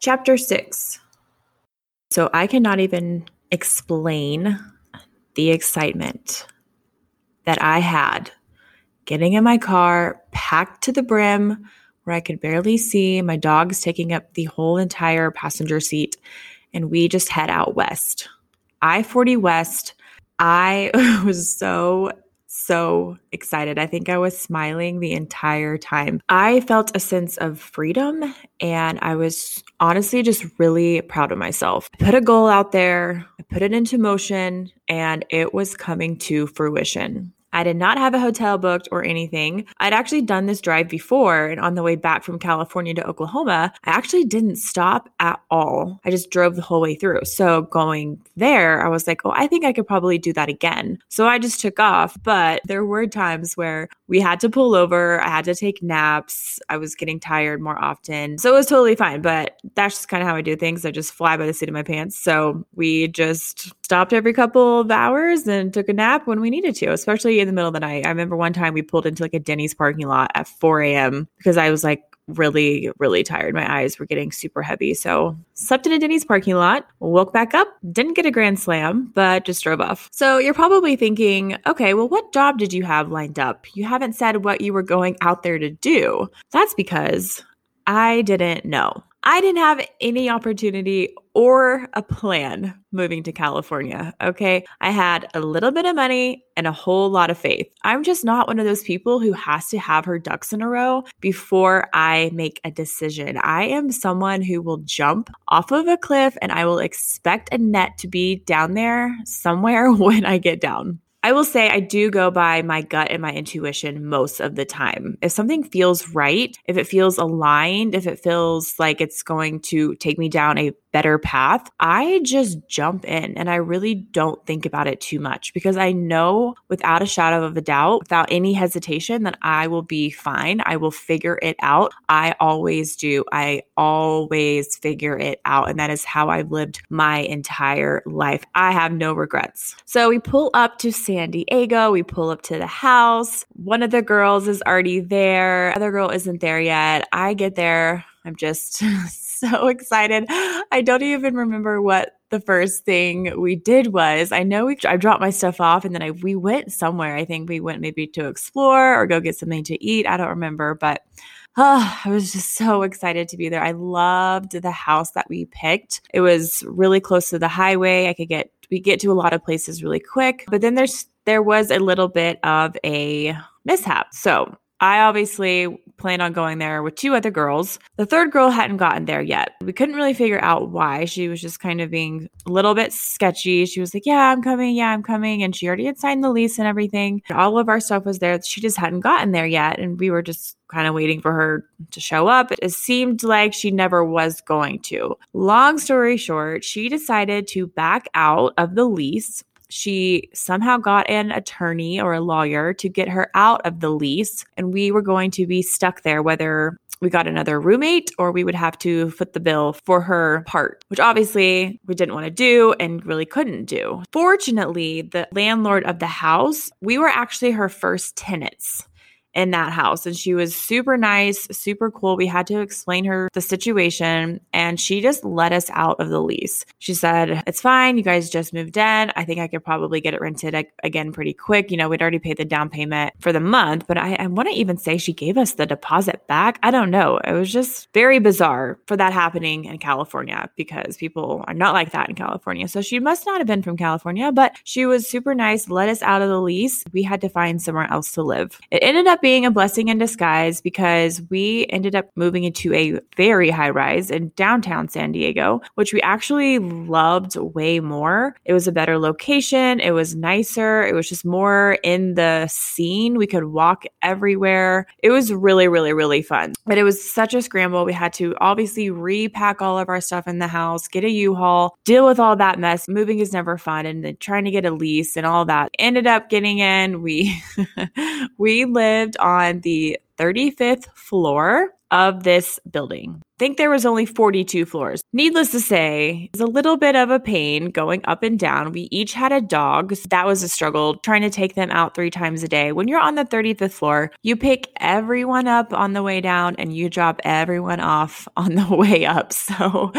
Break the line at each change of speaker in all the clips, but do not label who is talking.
Chapter 6. So I cannot even explain the excitement that I had getting in my car, packed to the brim, where I could barely see. My dog's taking up the whole entire passenger seat, and we just head out west. I 40 West. I was so so excited. I think I was smiling the entire time. I felt a sense of freedom and I was honestly just really proud of myself. I put a goal out there, I put it into motion, and it was coming to fruition. I did not have a hotel booked or anything. I'd actually done this drive before, and on the way back from California to Oklahoma, I actually didn't stop at all. I just drove the whole way through. So going there, I was like, oh, I think I could probably do that again. So I just took off. But there were times where we had to pull over, I had to take naps, I was getting tired more often. So it was totally fine. But that's just kind of how I do things. I just fly by the seat of my pants. So we just stopped every couple of hours and took a nap when we needed to, especially in the middle of the night. I remember one time we pulled into like a Denny's parking lot at 4 a.m. because I was like really, really tired. My eyes were getting super heavy. So slept in a Denny's parking lot, woke back up, didn't get a grand slam, but just drove off. So you're probably thinking, okay, well, what job did you have lined up? You haven't said what you were going out there to do. That's because I didn't know. I didn't have any opportunity or a plan moving to California. Okay. I had a little bit of money and a whole lot of faith. I'm just not one of those people who has to have her ducks in a row before I make a decision. I am someone who will jump off of a cliff and I will expect a net to be down there somewhere when I get down. I will say I do go by my gut and my intuition most of the time. If something feels right, if it feels aligned, if it feels like it's going to take me down a better path, I just jump in and I really don't think about it too much because I know without a shadow of a doubt, without any hesitation, that I will be fine. I will figure it out. I always do. I always figure it out. And that is how I've lived my entire life. I have no regrets. So we pull up to San Diego, we pull up to the house. One of the girls is already there, other girl isn't there yet. I get there. I'm just so excited. I don't even remember what the first thing we did was. I know we I dropped my stuff off and then I we went somewhere. I think we went maybe to explore or go get something to eat. I don't remember, but Oh, I was just so excited to be there. I loved the house that we picked. It was really close to the highway. I could get we get to a lot of places really quick. But then there's there was a little bit of a mishap. So I obviously planned on going there with two other girls. The third girl hadn't gotten there yet. We couldn't really figure out why. She was just kind of being a little bit sketchy. She was like, Yeah, I'm coming. Yeah, I'm coming. And she already had signed the lease and everything. All of our stuff was there. She just hadn't gotten there yet. And we were just kind of waiting for her to show up. It seemed like she never was going to. Long story short, she decided to back out of the lease she somehow got an attorney or a lawyer to get her out of the lease, and we were going to be stuck there, whether we got another roommate or we would have to foot the bill for her part, which obviously we didn't want to do and really couldn't do. Fortunately, the landlord of the house, we were actually her first tenants. In that house. And she was super nice, super cool. We had to explain her the situation and she just let us out of the lease. She said, It's fine. You guys just moved in. I think I could probably get it rented again pretty quick. You know, we'd already paid the down payment for the month, but I, I want to even say she gave us the deposit back. I don't know. It was just very bizarre for that happening in California because people are not like that in California. So she must not have been from California, but she was super nice, let us out of the lease. We had to find somewhere else to live. It ended up being a blessing in disguise because we ended up moving into a very high rise in downtown San Diego, which we actually loved way more. It was a better location, it was nicer, it was just more in the scene. We could walk everywhere. It was really, really, really fun. But it was such a scramble. We had to obviously repack all of our stuff in the house, get a U-Haul, deal with all that mess. Moving is never fun and then trying to get a lease and all that. Ended up getting in. We we lived on the 35th floor of this building think there was only 42 floors. Needless to say, it was a little bit of a pain going up and down. We each had a dog. So that was a struggle trying to take them out three times a day. When you're on the 35th floor, you pick everyone up on the way down and you drop everyone off on the way up. So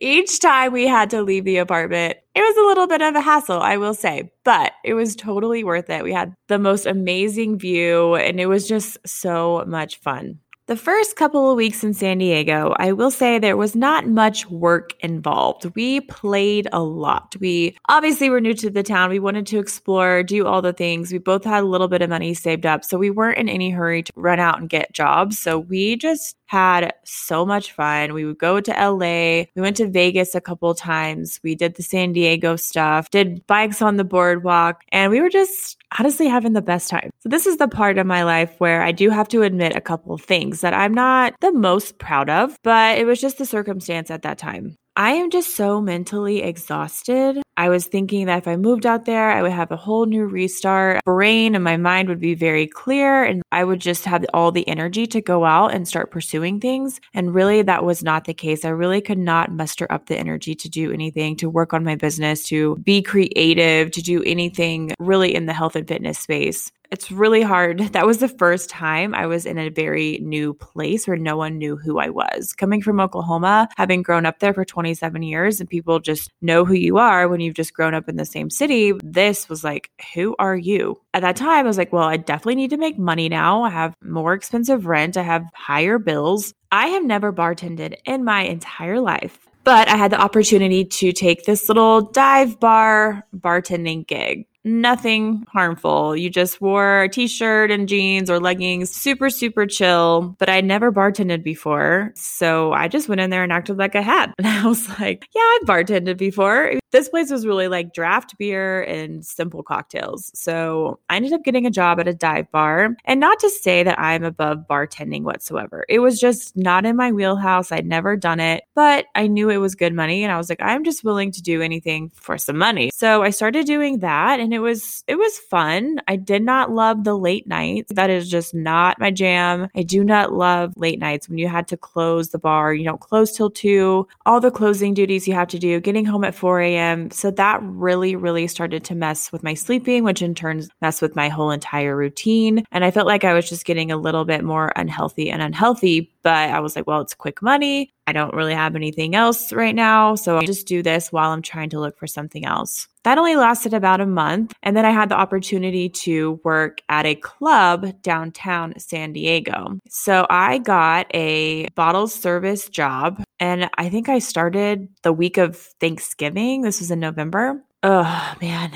each time we had to leave the apartment, it was a little bit of a hassle, I will say, but it was totally worth it. We had the most amazing view and it was just so much fun. The first couple of weeks in San Diego, I will say there was not much work involved. We played a lot. We obviously were new to the town. We wanted to explore, do all the things. We both had a little bit of money saved up. So we weren't in any hurry to run out and get jobs. So we just had so much fun. We would go to LA. We went to Vegas a couple times. We did the San Diego stuff, did bikes on the boardwalk, and we were just honestly having the best time. So this is the part of my life where I do have to admit a couple things that I'm not the most proud of, but it was just the circumstance at that time. I am just so mentally exhausted. I was thinking that if I moved out there, I would have a whole new restart. Brain and my mind would be very clear and I would just have all the energy to go out and start pursuing things. And really, that was not the case. I really could not muster up the energy to do anything, to work on my business, to be creative, to do anything really in the health and fitness space it's really hard. That was the first time I was in a very new place where no one knew who I was. Coming from Oklahoma, having grown up there for 27 years, and people just know who you are when you've just grown up in the same city, this was like, who are you? At that time, I was like, well, I definitely need to make money now. I have more expensive rent, I have higher bills. I have never bartended in my entire life. But I had the opportunity to take this little dive bar bartending gig nothing harmful. You just wore a t-shirt and jeans or leggings, super, super chill. But I never bartended before. So I just went in there and acted like I had. And I was like, yeah, I've bartended before. This place was really like draft beer and simple cocktails. So I ended up getting a job at a dive bar. And not to say that I'm above bartending whatsoever. It was just not in my wheelhouse. I'd never done it, but I knew it was good money. And I was like, I'm just willing to do anything for some money. So I started doing that it was it was fun. I did not love the late nights. That is just not my jam. I do not love late nights when you had to close the bar. You don't close till 2. All the closing duties you have to do, getting home at 4 a.m a.m. So that really, really started to mess with my sleeping, which in turn messed with my whole entire routine. And I felt like I was just getting a little bit more unhealthy and unhealthy. But I was like, well, it's quick money. I don't really have anything else right now. So I'll just do this while I'm trying to look for something else. That only lasted about a month. And then I had the opportunity to work at a club downtown San Diego. So I got a bottle service job. And I think I started the week of Thanksgiving. This was in November. Oh man.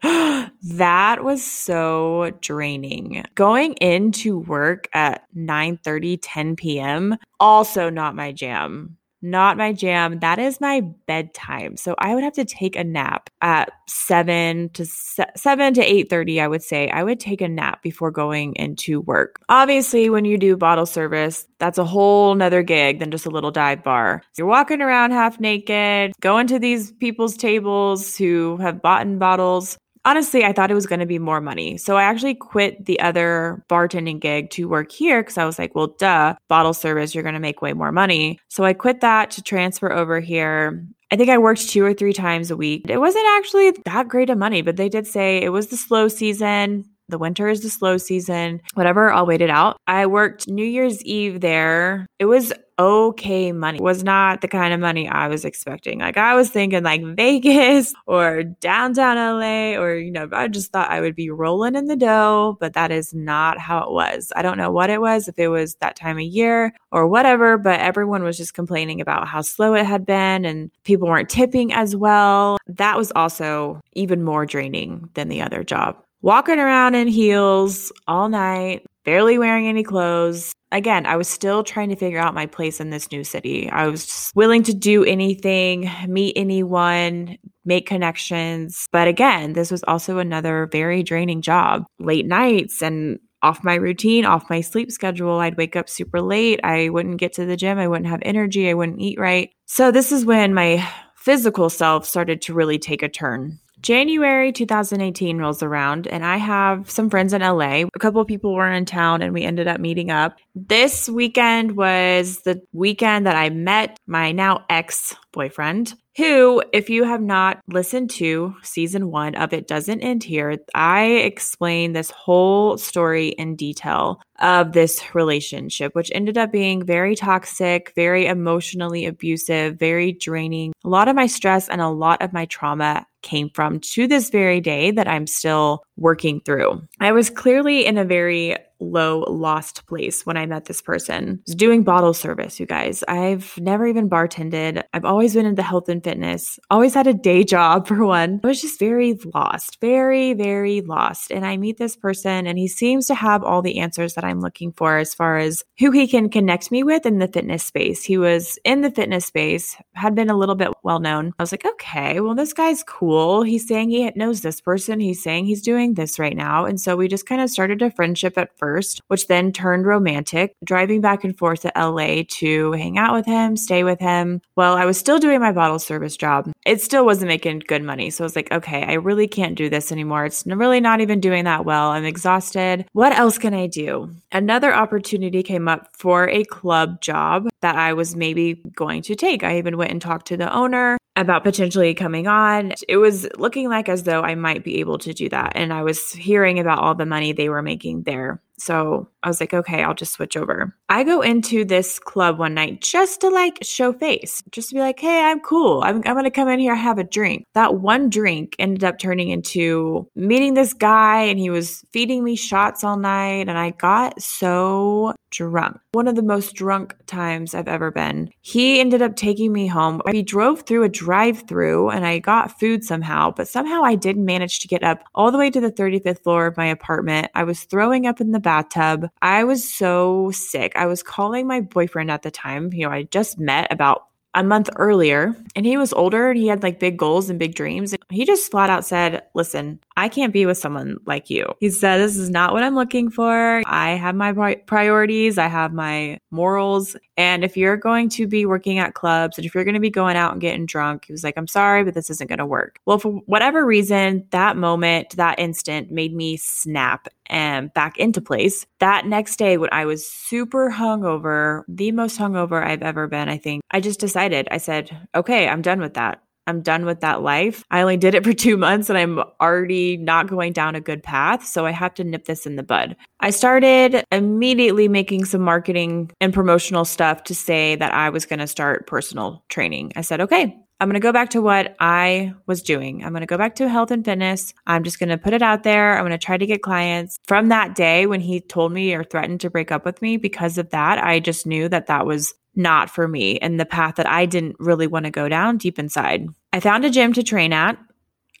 that was so draining. Going into work at 9 30, 10 p.m. Also not my jam not my jam. That is my bedtime. So I would have to take a nap at 7 to 7 to 8:30 I would say. I would take a nap before going into work. Obviously, when you do bottle service, that's a whole nother gig than just a little dive bar. You're walking around half naked, going to these people's tables who have bought in bottles honestly, I thought it was going to be more money. So I actually quit the other bartending gig to work here because I was like, well, duh, bottle service, you're going to make way more money. So I quit that to transfer over here. I think I worked two or three times a week. It wasn't actually that great of money, but they did say it was the slow season The winter is the slow season. Whatever, I'll wait it out. I worked New Year's Eve there. It was okay money. It was not the kind of money I was expecting. Like I was thinking like Vegas or downtown LA or you know, I just thought I would be rolling in the dough, but that is not how it was. I don't know what it was if it was that time of year or whatever, but everyone was just complaining about how slow it had been and people weren't tipping as well. That was also even more draining than the other job walking around in heels all night, barely wearing any clothes. Again, I was still trying to figure out my place in this new city. I was willing to do anything, meet anyone, make connections. But again, this was also another very draining job. Late nights and off my routine, off my sleep schedule. I'd wake up super late. I wouldn't get to the gym. I wouldn't have energy. I wouldn't eat right. So, this is when my physical self started to really take a turn. January 2018 rolls around, and I have some friends in LA. A couple of people were in town, and we ended up meeting up. This weekend was the weekend that I met my now ex boyfriend, who, if you have not listened to season one of It Doesn't End Here, I explain this whole story in detail of this relationship, which ended up being very toxic, very emotionally abusive, very draining. A lot of my stress and a lot of my trauma came from to this very day that I'm still working through. I was clearly in a very low lost place when I met this person. I was doing bottle service, you guys. I've never even bartended. I've always been into health and fitness, always had a day job for one. I was just very lost, very, very lost. And I meet this person and he seems to have all the answers that I'm looking for as far as who he can connect me with in the fitness space. He was in the fitness space, had been a little bit well known. I was like, okay, well, this guy's cool. He's saying he knows this person. He's saying he's doing this right now. And so we just kind of started a friendship at first first, which then turned romantic, driving back and forth to LA to hang out with him, stay with him. Well, I was still doing my bottle service job. It still wasn't making good money. So I was like, okay, I really can't do this anymore. It's really not even doing that well. I'm exhausted. What else can I do? Another opportunity came up for a club job that I was maybe going to take. I even went and talked to the owner about potentially coming on. It was looking like as though I might be able to do that. And I was hearing about all the money they were making there. So I was like, okay, I'll just switch over. I go into this club one night just to like show face, just to be like, hey, I'm cool. I'm, I'm going to come in here, have a drink. That one drink ended up turning into meeting this guy, and he was feeding me shots all night. And I got so drunk. One of the most drunk times I've ever been. He ended up taking me home. We drove through a drive through and I got food somehow, but somehow I didn't manage to get up all the way to the 35th floor of my apartment. I was throwing up in the bathtub. I was so sick. I was calling my boyfriend at the time. You know, I just met about a month earlier and he was older and he had like big goals and big dreams. And He just flat out said, Listen, I can't be with someone like you. He said, This is not what I'm looking for. I have my pri- priorities, I have my morals. And if you're going to be working at clubs and if you're going to be going out and getting drunk, he was like, I'm sorry, but this isn't going to work. Well, for whatever reason, that moment, that instant made me snap and back into place. That next day, when I was super hungover, the most hungover I've ever been, I think, I just decided, I said, okay, I'm done with that. I'm done with that life. I only did it for two months and I'm already not going down a good path. So I have to nip this in the bud. I started immediately making some marketing and promotional stuff to say that I was going to start personal training. I said, okay, I'm going to go back to what I was doing. I'm going to go back to health and fitness. I'm just going to put it out there. I'm going to try to get clients. From that day when he told me or threatened to break up with me because of that, I just knew that that was not for me and the path that I didn't really want to go down deep inside. I found a gym to train at.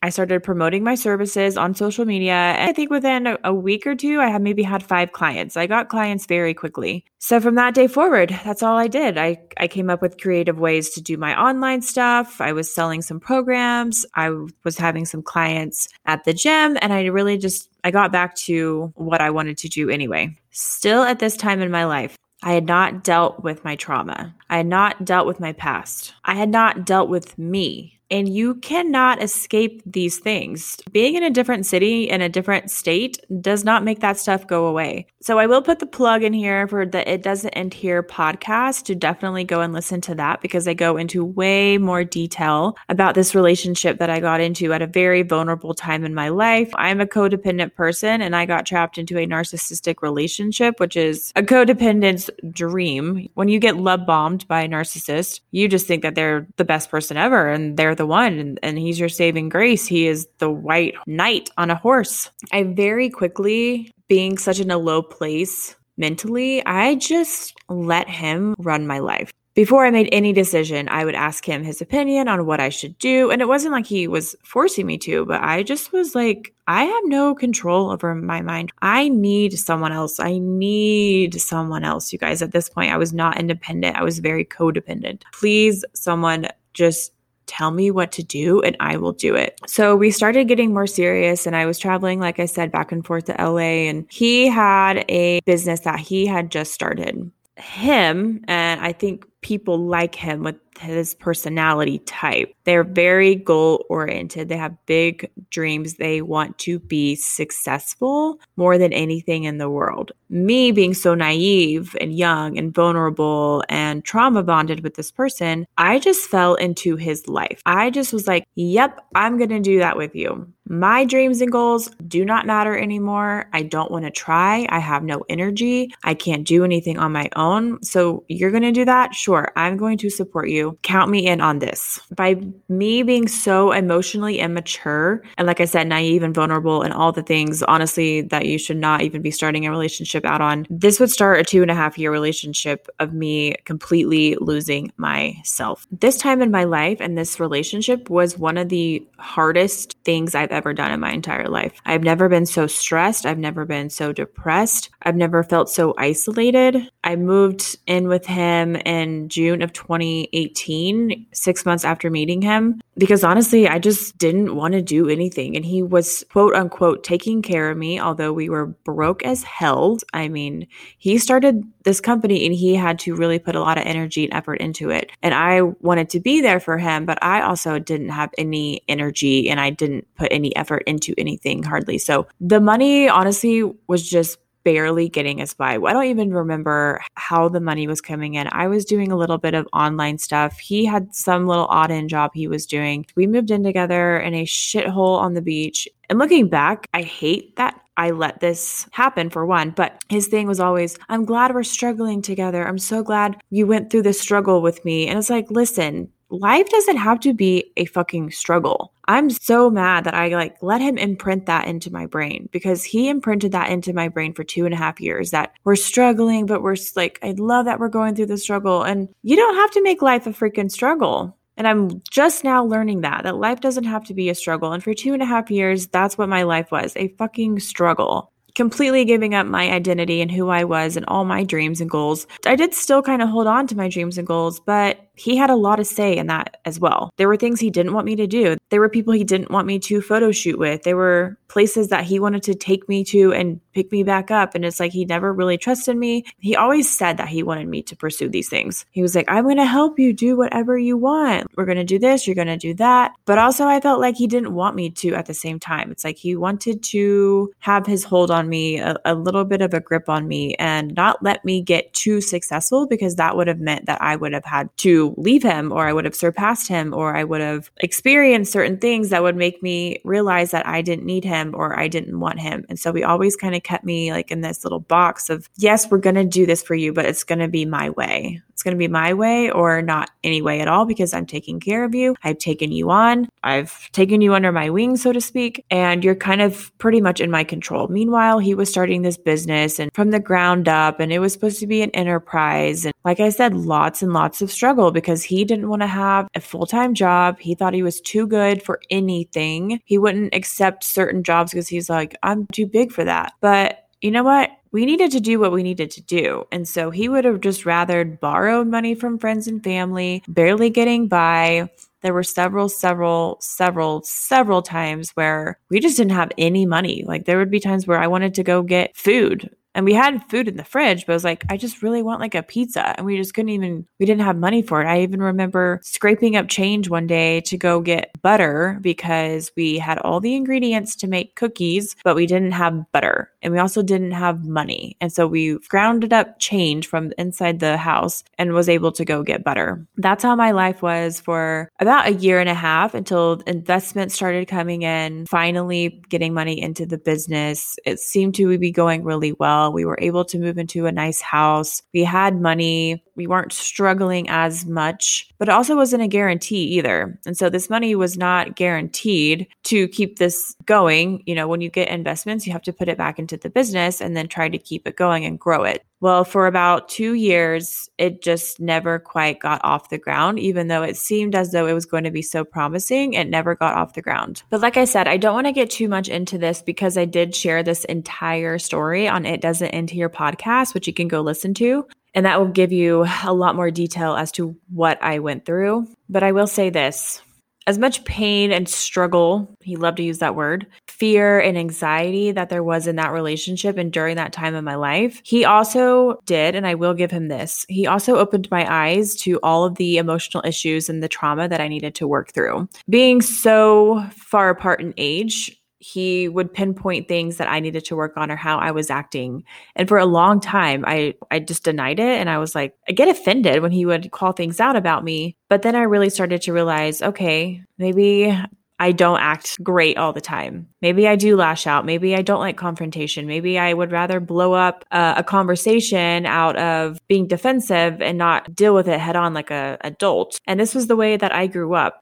I started promoting my services on social media. And I think within a, week or two, I had maybe had five clients. I got clients very quickly. So from that day forward, that's all I did. I, I came up with creative ways to do my online stuff. I was selling some programs. I was having some clients at the gym and I really just, I got back to what I wanted to do anyway. Still at this time in my life, I had not dealt with my trauma. I had not dealt with my past. I had not dealt with me. And you cannot escape these things. Being in a different city in a different state does not make that stuff go away. So I will put the plug in here for the It Doesn't End Here podcast to definitely go and listen to that because I go into way more detail about this relationship that I got into at a very vulnerable time in my life. I'm a codependent person and I got trapped into a narcissistic relationship, which is a codependent's dream. When you get love bombed by a narcissist, you just think that they're the best person ever and they're the one and, and he's your saving grace. He is the white knight on a horse. I very quickly, being such in a low place mentally, I just let him run my life. Before I made any decision, I would ask him his opinion on what I should do. And it wasn't like he was forcing me to, but I just was like, I have no control over my mind. I need someone else. I need someone else. You guys, at this point, I was not independent. I was very codependent. Please, someone just tell me what to do and I will do it. So we started getting more serious and I was traveling, like I said, back and forth to LA and he had a business that he had just started. Him, and I think people like him with his personality type. They're very goal oriented. They have big dreams. They want to be successful more than anything in the world. Me being so naive and young and vulnerable and trauma bonded with this person, I just fell into his life. I just was like, yep, I'm going to do that with you. My dreams and goals do not matter anymore. I don't want to try. I have no energy. I can't do anything on my own. So you're going to do that? Sure. I'm going to support you count me in on this. By me being so emotionally immature and, like I said, naive and vulnerable and all the things, honestly, that you should not even be starting a relationship out on, this would start a two and a half year relationship of me completely losing myself. This time in my life and this relationship was one of the hardest things I've ever done in my entire life. I've never been so stressed. I've never been so depressed. I've never felt so isolated. I moved in with him in June of 2018 18, six months after meeting him, because honestly, I just didn't want to do anything. And he was quote unquote taking care of me, although we were broke as hell. I mean, he started this company and he had to really put a lot of energy and effort into it. And I wanted to be there for him, but I also didn't have any energy and I didn't put any effort into anything hardly. So the money honestly was just barely getting us by. I don't even remember how the money was coming in. I was doing a little bit of online stuff. He had some little odd end job he was doing. We moved in together in a shithole on the beach. And looking back, I hate that I let this happen for one. But his thing was always, I'm glad we're struggling together. I'm so glad you went through this struggle with me. And it's like, listen, life doesn't have to be a fucking struggle. I'm so mad that I like let him imprint that into my brain because he imprinted that into my brain for two and a half years that we're struggling, but we're like, I love that we're going through the struggle. And you don't have to make life a freaking struggle. And I'm just now learning that, that life doesn't have to be a struggle. And for two and a half years, that's what my life was a fucking struggle completely giving up my identity and who I was and all my dreams and goals. I did still kind of hold on to my dreams and goals, but he had a lot to say in that as well. There were things he didn't want me to do. There were people he didn't want me to photo shoot with. There were places that he wanted to take me to and pick me back up. And it's like he never really trusted me. He always said that he wanted me to pursue these things. He was like, I'm going to help you do whatever you want. We're going to do this, you're going to do that. But also, I felt like he didn't want me to at the same time. It's like he wanted to have his hold on me, a, a little bit of a grip on me, and not let me get too successful because that would have meant that I would have had to leave him or I would have surpassed him or I would have experienced certain things that would make me realize that I didn't need him or I didn't want him. And so we always kind of kept me like in this little box of, yes, we're going to do this for you, but it's going to be my way. Going to be my way or not any way at all because I'm taking care of you. I've taken you on. I've taken you under my wing, so to speak, and you're kind of pretty much in my control. Meanwhile, he was starting this business and from the ground up, and it was supposed to be an enterprise. And like I said, lots and lots of struggle because he didn't want to have a full time job. He thought he was too good for anything. He wouldn't accept certain jobs because he's like, I'm too big for that. But you know what? We needed to do what we needed to do. And so he would have just rather borrowed money from friends and family, barely getting by. There were several, several, several, several times where we just didn't have any money. Like there would be times where I wanted to go get food And we had food in the fridge, but I was like, I just really want like a pizza. And we just couldn't even, we didn't have money for it. I even remember scraping up change one day to go get butter because we had all the ingredients to make cookies, but we didn't have butter. And we also didn't have money. And so we grounded up change from inside the house and was able to go get butter. That's how my life was for about a year and a half until investments started coming in, finally getting money into the business. It seemed to be going really well. We were able to move into a nice house. We had money. We weren't struggling as much, but it also wasn't a guarantee either. And so this money was not guaranteed to keep this going. You know, when you get investments, you have to put it back into the business and then try to keep it going and grow it. Well, for about two years, it just never quite got off the ground, even though it seemed as though it was going to be so promising. It never got off the ground. But like I said, I don't want to get too much into this because I did share this entire story on It Doesn't End Here podcast, which you can go listen to. And that will give you a lot more detail as to what I went through. But I will say this as much pain and struggle, he loved to use that word, fear and anxiety that there was in that relationship and during that time of my life, he also did, and I will give him this, he also opened my eyes to all of the emotional issues and the trauma that I needed to work through. Being so far apart in age, he would pinpoint things that I needed to work on or how I was acting. And for a long time, I, I just denied it. And I was like, I get offended when he would call things out about me. But then I really started to realize, okay, maybe I don't act great all the time. Maybe I do lash out. Maybe I don't like confrontation. Maybe I would rather blow up uh, a conversation out of being defensive and not deal with it head on like a adult. And this was the way that I grew up.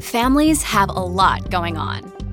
Families have a lot going on.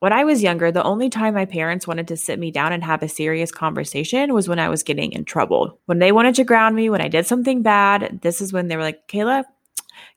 When I was younger, the only time my parents wanted to sit me down and have a serious conversation was when I was getting in trouble. When they wanted to ground me, when I did something bad, this is when they were like, Kayla,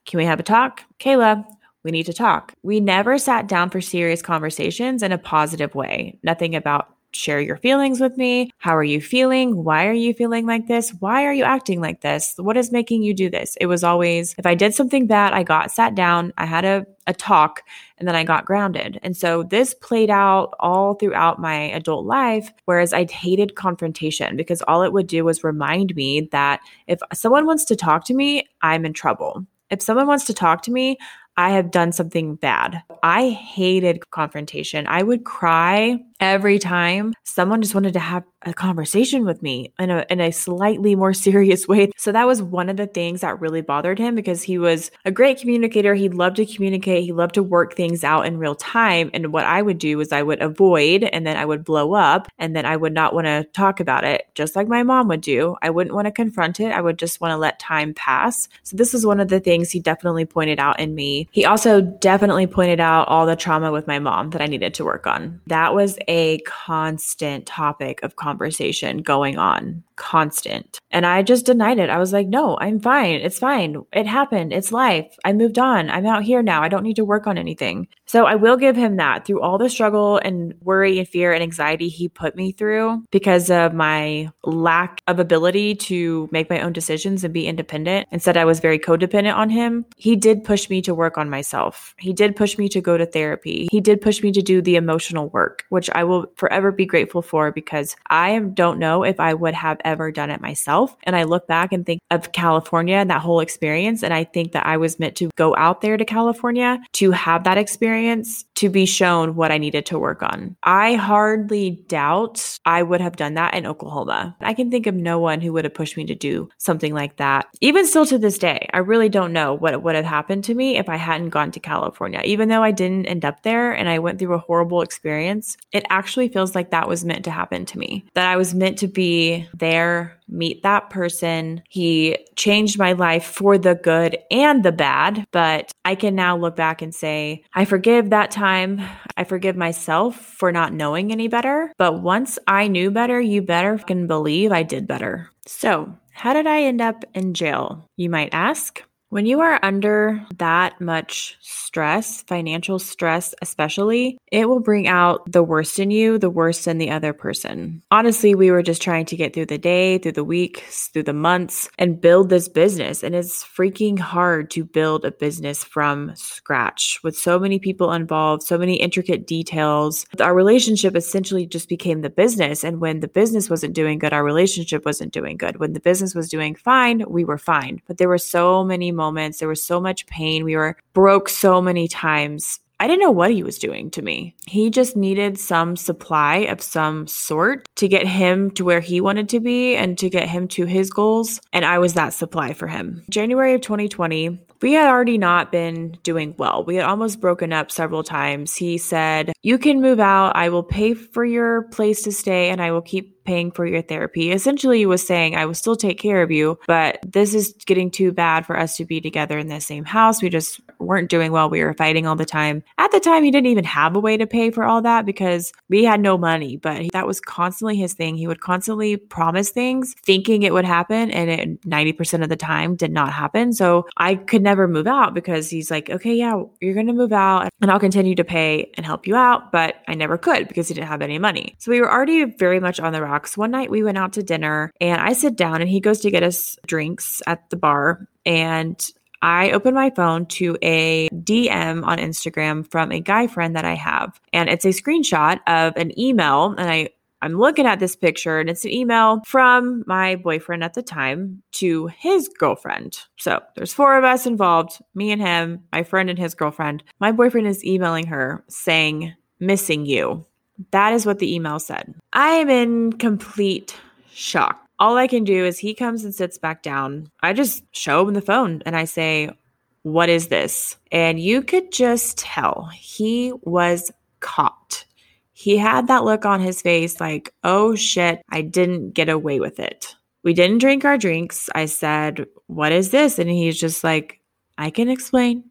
can we have a talk? Kayla, we need to talk. We never sat down for serious conversations in a positive way. Nothing about share your feelings with me. How are you feeling? Why are you feeling like this? Why are you acting like this? What is making you do this? It was always if I did something bad, I got sat down, I had a, a talk, and then I got grounded. And so this played out all throughout my adult life, whereas I hated confrontation because all it would do was remind me that if someone wants to talk to me, I'm in trouble. If someone wants to talk to me, I have done something bad. I hated confrontation. I would cry every time someone just wanted to have a conversation with me in a, in a slightly more serious way. So that was one of the things that really bothered him because he was a great communicator. He loved to communicate. He loved to work things out in real time. And what I would do is I would avoid and then I would blow up and then I would not want to talk about it, just like my mom would do. I wouldn't want to confront it. I would just want to let time pass. So this is one of the things he definitely pointed out in me. He also definitely pointed out all the trauma with my mom that I needed to work on. That was a constant topic of conversation going on, constant. And I just denied it. I was like, no, I'm fine. It's fine. It happened. It's life. I moved on. I'm out here now. I don't need to work on anything. So I will give him that through all the struggle and worry and fear and anxiety he put me through because of my lack of ability to make my own decisions and be independent. Instead, I was very codependent on him. He did push me to work work on myself. He did push me to go to therapy. He did push me to do the emotional work, which I will forever be grateful for because I don't know if I would have ever done it myself. And I look back and think of California and that whole experience. And I think that I was meant to go out there to California to have that experience, to be shown what I needed to work on. I hardly doubt I would have done that in Oklahoma. I can think of no one who would have pushed me to do something like that. Even still to this day, I really don't know what would have happened to me if I hadn't gone to California. Even though I didn't end up there and I went through a horrible experience, it actually feels like that was meant to happen to me. That I was meant to be there, meet that person. He changed my life for the good and the bad, but I can now look back and say, I forgive that time. I forgive myself for not knowing any better. But once I knew better, you better can believe I did better. So, how did I end up in jail? You might ask. When you are under that much stress, financial stress especially, it will bring out the worst in you, the worst in the other person. Honestly, we were just trying to get through the day, through the weeks, through the months, and build this business. And it's freaking hard to build a business from scratch with so many people involved, so many intricate details. Our relationship essentially just became the business. And when the business wasn't doing good, our relationship wasn't doing good. When the business was doing fine, we were fine. But there were so many moments. There was so much pain. We were broke so many times. I didn't know what he was doing to me. He just needed some supply of some sort to get him to where he wanted to be and to get him to his goals. And I was that supply for him. January of 2020, we had already not been doing well. We had almost broken up several times. He said, You can move out. I will pay for your place to stay and I will keep paying for your therapy. Essentially, he was saying, I will still take care of you, but this is getting too bad for us to be together in the same house. We just weren't doing well. We were fighting all the time. At the time, he didn't even have a way to pay for all that because we had no money, but that was constantly his thing. He would constantly promise things thinking it would happen, and it 90% of the time did not happen. So I could never move out because he's like, okay, yeah, you're going to move out and I'll continue to pay and help you out. But I never could because he didn't have any money. So we were already very much on the rocks. One night we went out to dinner and I sit down and he goes to get us drinks at the bar. And I open my phone to a DM on Instagram from a guy friend that I have. And it's a screenshot of an email. And I I'm looking at this picture and it's an email from my boyfriend at the time to his girlfriend. So there's four of us involved me and him, my friend and his girlfriend. My boyfriend is emailing her saying, missing you. That is what the email said. I am in complete shock. All I can do is he comes and sits back down. I just show him the phone and I say, What is this? And you could just tell he was caught. He had that look on his face like, Oh shit, I didn't get away with it. We didn't drink our drinks. I said, What is this? And he's just like, I can explain.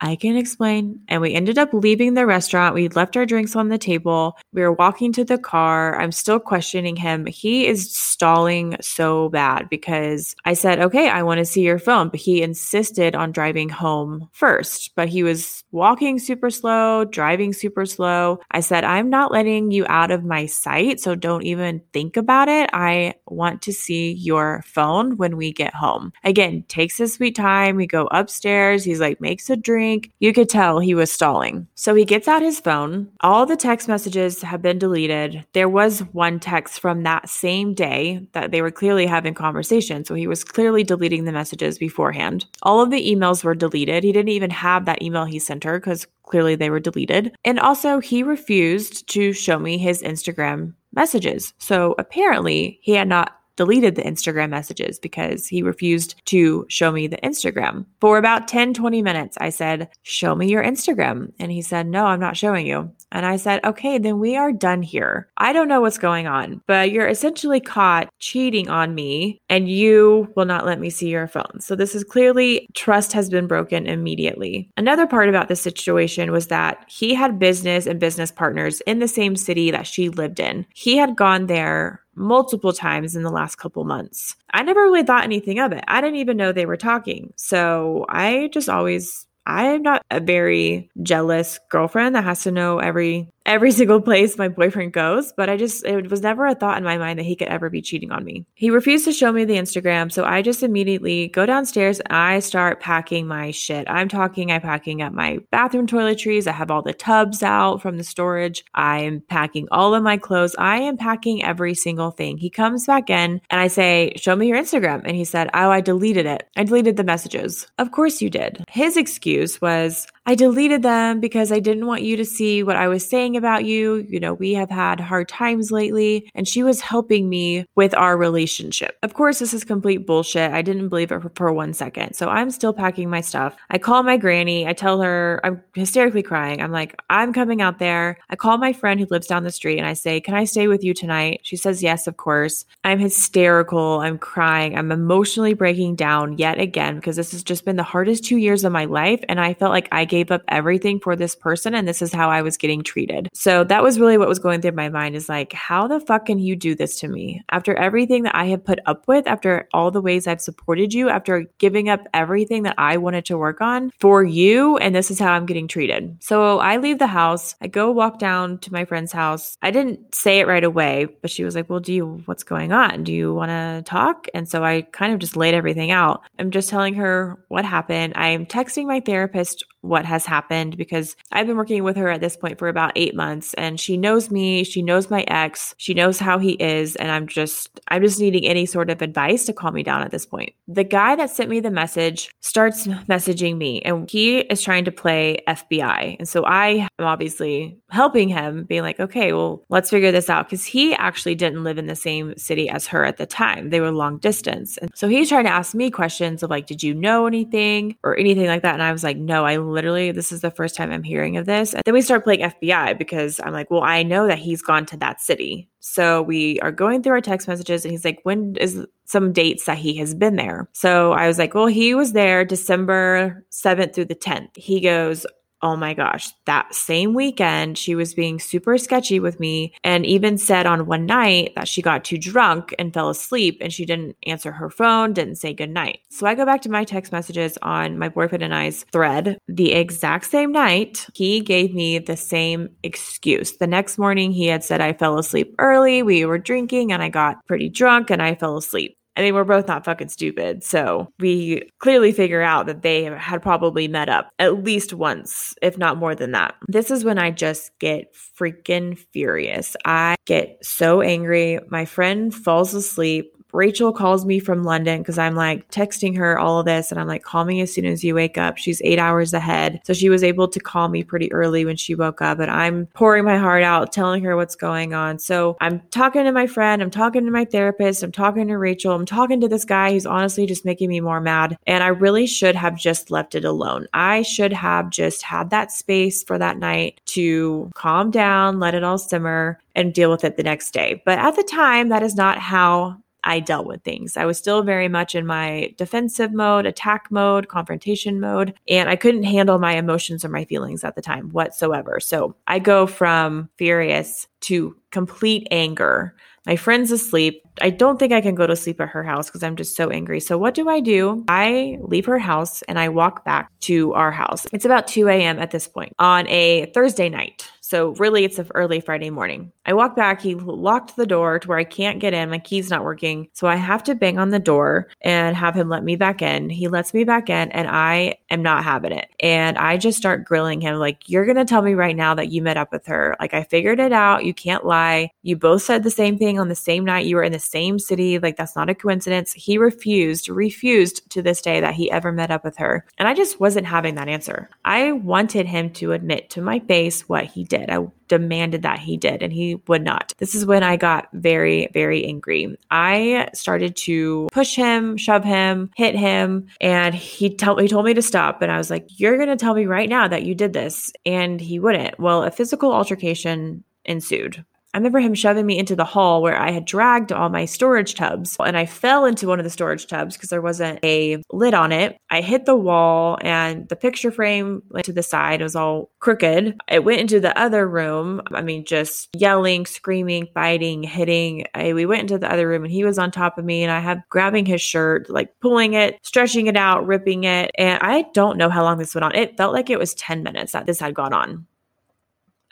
I can explain. And we ended up leaving the restaurant. We left our drinks on the table. We were walking to the car. I'm still questioning him. He is stalling so bad because I said, okay, I want to see your phone. But he insisted on driving home first. But he was walking super slow, driving super slow. I said, I'm not letting you out of my sight. So don't even think about it. I want to see your phone when we get home. Again, takes his sweet time. We go upstairs. He's like, makes a drink you could tell he was stalling. So he gets out his phone. All the text messages have been deleted. There was one text from that same day that they were clearly having conversation. So he was clearly deleting the messages beforehand. All of the emails were deleted. He didn't even have that email he sent her because clearly they were deleted. And also, he refused to show me his Instagram messages. So apparently, he had not deleted the Instagram messages because he refused to show me the Instagram. For about 10, 20 minutes, I said, Show me your Instagram. And he said, No, I'm not showing you. And I said, Okay, then we are done here. I don't know what's going on, but you're essentially caught cheating on me and you will not let me see your phone. So this is clearly trust has been broken immediately. Another part about this situation was that he had business and business partners in the same city that she lived in. He had gone there multiple times in the last couple months. I never really thought anything of it. I didn't even know they were talking. So I just always I'm not a very jealous girlfriend that has to know every every single place my boyfriend goes, but I just, it was never a thought in my mind that he could ever be cheating on me. He refused to show me the Instagram. So I just immediately go downstairs and I start packing my shit. I'm talking, I'm packing up my bathroom toiletries. I have all the tubs out from the storage. I am packing all of my clothes. I am packing every single thing. He comes back in and I say, Show me your Instagram. And he said, Oh, I deleted it. I deleted the messages. Of course you did. His excuse was, I deleted them because I didn't want you to see what I was saying about you. You know, we have had hard times lately, and she was helping me with our relationship. Of course, this is complete bullshit. I didn't believe it for, one second. So I'm still packing my stuff. I call my granny. I tell her, I'm hysterically crying. I'm like, I'm coming out there. I call my friend who lives down the street and I say, Can I stay with you tonight? She says, Yes, of course. I'm hysterical. I'm crying. I'm emotionally breaking down yet again because this has just been the hardest two years of my life. And I felt like I gave gave up everything for this person and this is how I was getting treated. So that was really what was going through my mind is like, how the fuck can you do this to me? After everything that I have put up with, after all the ways I've supported you, after giving up everything that I wanted to work on for you, and this is how I'm getting treated. So I leave the house, I go walk down to my friend's house. I didn't say it right away, but she was like, Well, do you, what's going on? Do you want to talk? And so I kind of just laid everything out. I'm just telling her what happened. I am texting my therapist what has happened because I've been working with her at this point for about eight months and she knows me. She knows my ex. She knows how he is. And I'm just, I'm just needing any sort of advice to calm me down at this point. The guy that sent me the message starts messaging me and he is trying to play FBI. And so I am obviously helping him, being like, okay, well, let's figure this out. Cause he actually didn't live in the same city as her at the time. They were long distance. And so he's trying to ask me questions of like, did you know anything or anything like that? And I was like, no, I literally, this is the first time I'm hearing of this. And then we start playing FBI because I'm like, well, I know that he's gone to that city. So we are going through our text messages and he's like, when is some dates that he has been there? So I was like, well, he was there December 7th through the 10th. He goes, oh my gosh, that same weekend, she was being super sketchy with me and even said on one night that she got too drunk and fell asleep and she didn't answer her phone, didn't say goodnight. So I go back to my text messages on my boyfriend and I's thread. The exact same night, he gave me the same excuse. The next morning, he had said I fell asleep early. We were drinking and I got pretty drunk and I fell asleep. I mean, we're both not fucking stupid. So we clearly figure out that they had probably met up at least once, if not more than that. This is when I just get freaking furious. I get so angry. My friend falls asleep. Rachel calls me from London because I'm like texting her all of this and I'm like, call me as soon as you wake up. She's eight hours ahead. So she was able to call me pretty early when she woke up and I'm pouring my heart out, telling her what's going on. So I'm talking to my friend, I'm talking to my therapist, I'm talking to Rachel, I'm talking to this guy who's honestly just making me more mad. And I really should have just left it alone. I should have just had that space for that night to calm down, let it all simmer, and deal with it the next day. But at the time, that is not how I dealt with things. I was still very much in my defensive mode, attack mode, confrontation mode, and I couldn't handle my emotions or my feelings at the time whatsoever. So I go from furious to complete anger. My friend's asleep. I don't think I can go to sleep at her house because I'm just so angry. So, what do I do? I leave her house and I walk back to our house. It's about 2 a.m. at this point on a Thursday night. So really, it's an early Friday morning. I walk back. He locked the door to where I can't get in. My key's not working. So I have to bang on the door and have him let me back in. He lets me back in and I am not having it. And I just start grilling him like, you're going to tell me right now that you met up with her. Like, I figured it out. You can't lie. You both said the same thing on the same night. You were in the same city. Like, that's not a coincidence. He refused, refused to this day that he ever met up with her. And I just wasn't having that answer. I wanted him to admit to my face what he did did. I demanded that he did, and he would not. This is when I got very, very angry. I started to push him, shove him, hit him, and he, tell, he told me to stop. And I was like, You're going to tell me right now that you did this. And he wouldn't. Well, a physical altercation ensued. I remember him shoving me into the hall where I had dragged all my storage tubs and I fell into one of the storage tubs because there wasn't a lid on it. I hit the wall and the picture frame went to the side. It was all crooked. It went into the other room. I mean, just yelling, screaming, fighting, hitting. I, we went into the other room and he was on top of me and I had grabbing his shirt, like pulling it, stretching it out, ripping it. And I don't know how long this went on. It felt like it was 10 minutes that this had gone on.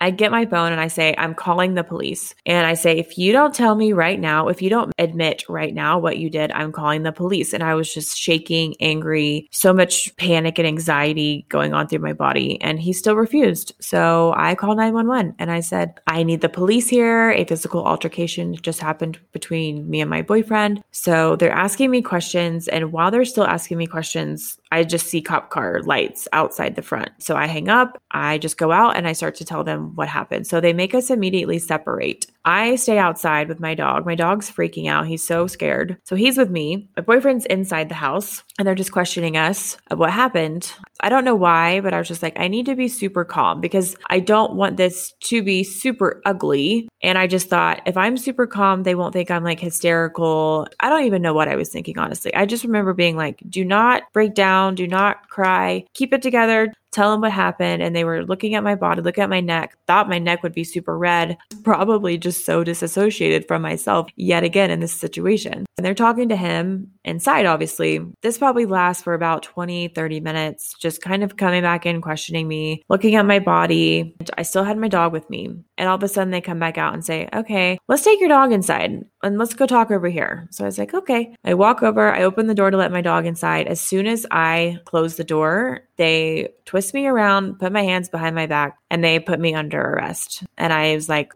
I get my phone and I say, I'm calling the police. And I say, if you don't tell me right now, if you don't admit right now what you did, I'm calling the police. And I was just shaking, angry, so much panic and anxiety going on through my body. And he still refused. So I called 911 and I said, I need the police here. A physical altercation just happened between me and my boyfriend. So they're asking me questions. And while they're still asking me questions, I just see cop car lights outside the front. So I hang up, I just go out and I start to tell them what happened. So they make us immediately separate. I stay outside with my dog. My dog's freaking out. He's so scared. So he's with me. My boyfriend's inside the house and they're just questioning us of what happened. I don't know why, but I was just like, I need to be super calm because I don't want this to be super ugly. And I just thought if I'm super calm, they won't think I'm like hysterical. I don't even know what I was thinking, honestly. I just remember being like, do not break down, do not cry, keep it together tell them what happened. And they were looking at my body, looking at my neck, thought my neck would be super red, probably just so disassociated from myself yet again in this situation. And they're talking to him inside, obviously. This probably lasts for about 20, 30 minutes, just kind of coming back in, questioning me, looking at my body. I still had my dog with me. And all of a sudden they come back out and say, okay, let's take your dog inside and let's go talk over here. So I was like, okay. I walk over, I open the door to let my dog inside. As soon as I close the door, they twist me around, put my hands behind my back, and they put me under arrest. And I was like,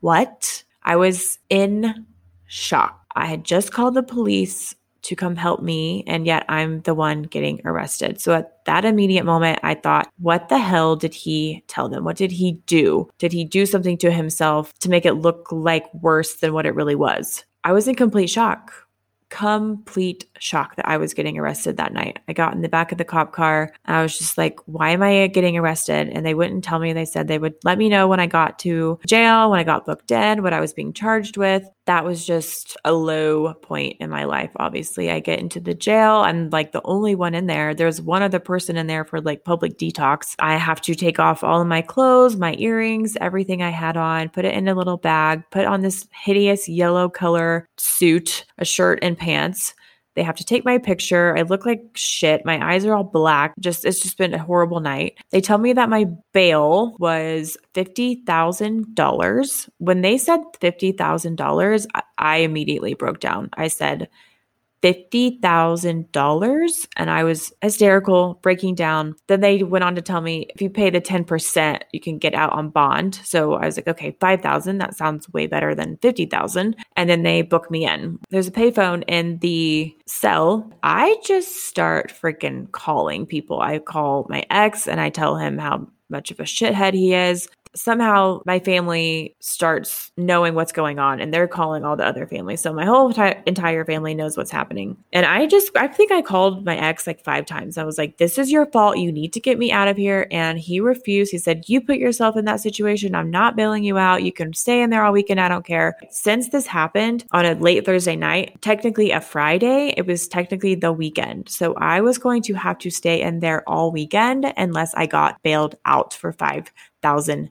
what? I was in shock. I had just called the police to come help me, and yet I'm the one getting arrested. So at that immediate moment, I thought, what the hell did he tell them? What did he do? Did he do something to himself to make it look like worse than what it really was? I was in complete shock complete shock that I was getting arrested that night. I got in the back of the cop car. I was just like, why am I getting arrested? And they wouldn't tell me. They said they would let me know when I got to jail, when I got booked in, what I was being charged with. That was just a low point in my life. Obviously, I get into the jail. I'm like the only one in there. There's one other person in there for like public detox. I have to take off all of my clothes, my earrings, everything I had on, put it in a little bag, put on this hideous yellow color suit, a shirt and pants. They have to take my picture. I look like shit. My eyes are all black. Just it's just been a horrible night. They tell me that my bail was $50,000. When they said $50,000, I immediately broke down. I said, $50,000 and I was hysterical, breaking down. Then they went on to tell me if you pay the 10%, you can get out on bond. So I was like, okay, 5,000, that sounds way better than 50,000. And then they book me in. There's a payphone in the cell. I just start freaking calling people. I call my ex and I tell him how much of a shithead he is somehow my family starts knowing what's going on and they're calling all the other families. So my whole entire family knows what's happening. And I just, I think I called my ex like five times. I was like, this is your fault. You need to get me out of here. And he refused. He said, you put yourself in that situation. I'm not bailing you out. You can stay in there all weekend. I don't care. Since this happened on a late Thursday night, technically a Friday, it was technically the weekend. So I was going to have to stay in there all weekend unless I got bailed out for five thousand.